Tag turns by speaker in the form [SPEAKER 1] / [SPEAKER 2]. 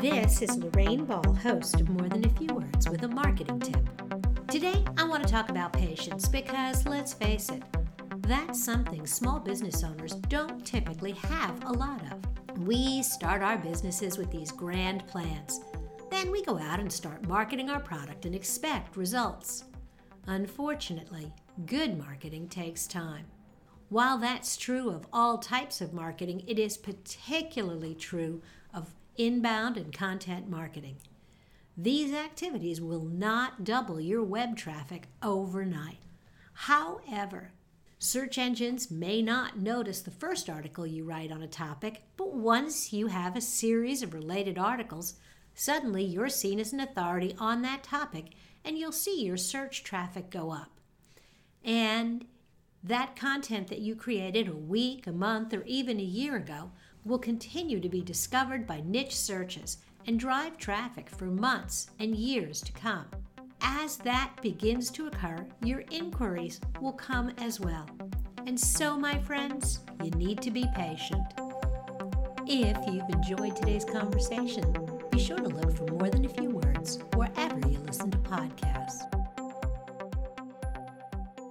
[SPEAKER 1] This is Lorraine Ball, host of More Than a Few Words with a marketing tip. Today, I want to talk about patience because let's face it, that's something small business owners don't typically have a lot of. We start our businesses with these grand plans. Then we go out and start marketing our product and expect results. Unfortunately, good marketing takes time. While that's true of all types of marketing, it is particularly true of inbound and content marketing. These activities will not double your web traffic overnight. However, search engines may not notice the first article you write on a topic, but once you have a series of related articles, suddenly you're seen as an authority on that topic and you'll see your search traffic go up. And that content that you created a week, a month, or even a year ago will continue to be discovered by niche searches and drive traffic for months and years to come. As that begins to occur, your inquiries will come as well. And so, my friends, you need to be patient. If you've enjoyed today's conversation, be sure to look for more than a few